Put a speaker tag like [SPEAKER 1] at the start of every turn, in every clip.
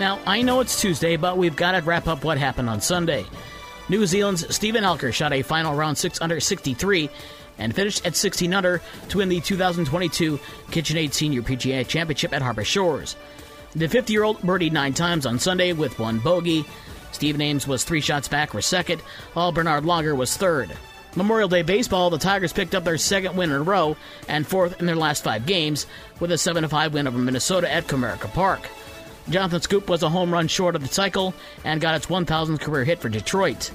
[SPEAKER 1] Now, I know it's Tuesday, but we've got to wrap up what happened on Sunday. New Zealand's Steven Alker shot a final round 6 under 63 and finished at 16 under to win the 2022 KitchenAid Senior PGA Championship at Harbor Shores. The 50 year old birdied nine times on Sunday with one bogey. Stephen Ames was three shots back for second, while Bernhard Langer was third. Memorial Day Baseball, the Tigers picked up their second win in a row and fourth in their last five games with a 7 5 win over Minnesota at Comerica Park. Jonathan Schoop was a home run short of the cycle and got its 1,000th career hit for Detroit.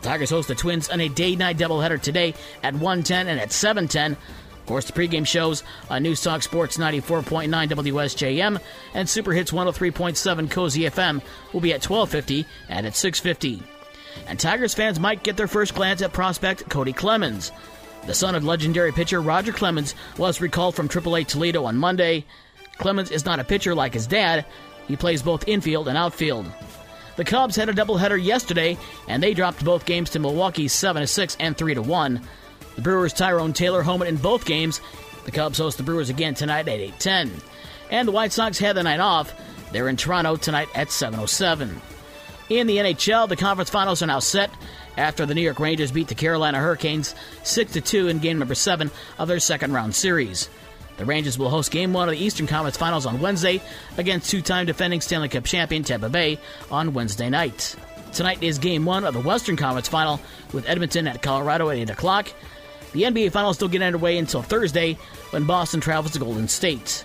[SPEAKER 1] The Tigers host the Twins on a day-night doubleheader today at 1:10 and at 7:10. Of course, the pregame shows on News Talk Sports 94.9 WSJM and Super Hits 103.7 Cozy FM will be at 12:50 and at 6:50. And Tigers fans might get their first glance at prospect Cody Clemens. The son of legendary pitcher Roger Clemens was recalled from AAA Toledo on Monday. Clemens is not a pitcher like his dad, he plays both infield and outfield. The Cubs had a doubleheader yesterday, and they dropped both games to Milwaukee 7 6 and 3 1. The Brewers' Tyrone Taylor home in both games. The Cubs host the Brewers again tonight at 8:10. And the White Sox had the night off. They're in Toronto tonight at 7:07. In the NHL, the conference finals are now set after the New York Rangers beat the Carolina Hurricanes 6 2 in game number 7 of their second round series. The Rangers will host Game 1 of the Eastern Conference Finals on Wednesday against two-time defending Stanley Cup champion Tampa Bay on Wednesday night. Tonight is Game 1 of the Western Conference Final with Edmonton at Colorado at 8 o'clock. The NBA Finals don't get underway until Thursday when Boston travels to Golden State.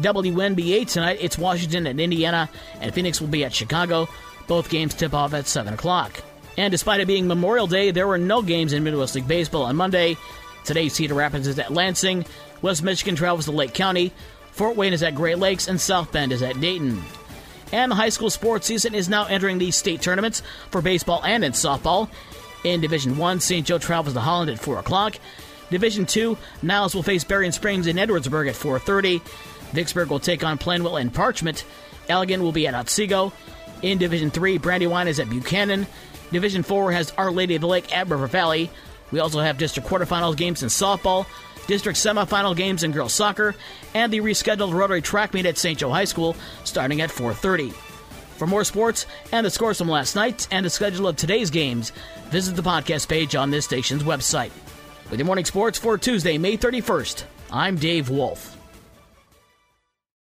[SPEAKER 1] WNBA tonight, it's Washington at Indiana, and Phoenix will be at Chicago. Both games tip off at 7 o'clock. And despite it being Memorial Day, there were no games in Midwest League Baseball on Monday. Today, Cedar Rapids is at Lansing, West Michigan travels to Lake County, Fort Wayne is at Great Lakes, and South Bend is at Dayton. And the high school sports season is now entering the state tournaments for baseball and in softball. In Division 1, St. Joe travels to Holland at 4 o'clock. Division 2, Niles will face Berrien Springs in Edwardsburg at 4.30. Vicksburg will take on Plainwell and Parchment. Allegan will be at Otsego. In Division 3, Brandywine is at Buchanan. Division 4 has Our Lady of the Lake at River Valley. We also have district quarterfinals games in softball district semifinal games in girls soccer, and the rescheduled Rotary track meet at St. Joe High School starting at 4:30. For more sports and the scores from last night and the schedule of today's games, visit the podcast page on this station's website. With your morning sports for Tuesday, May 31st, I'm Dave Wolf.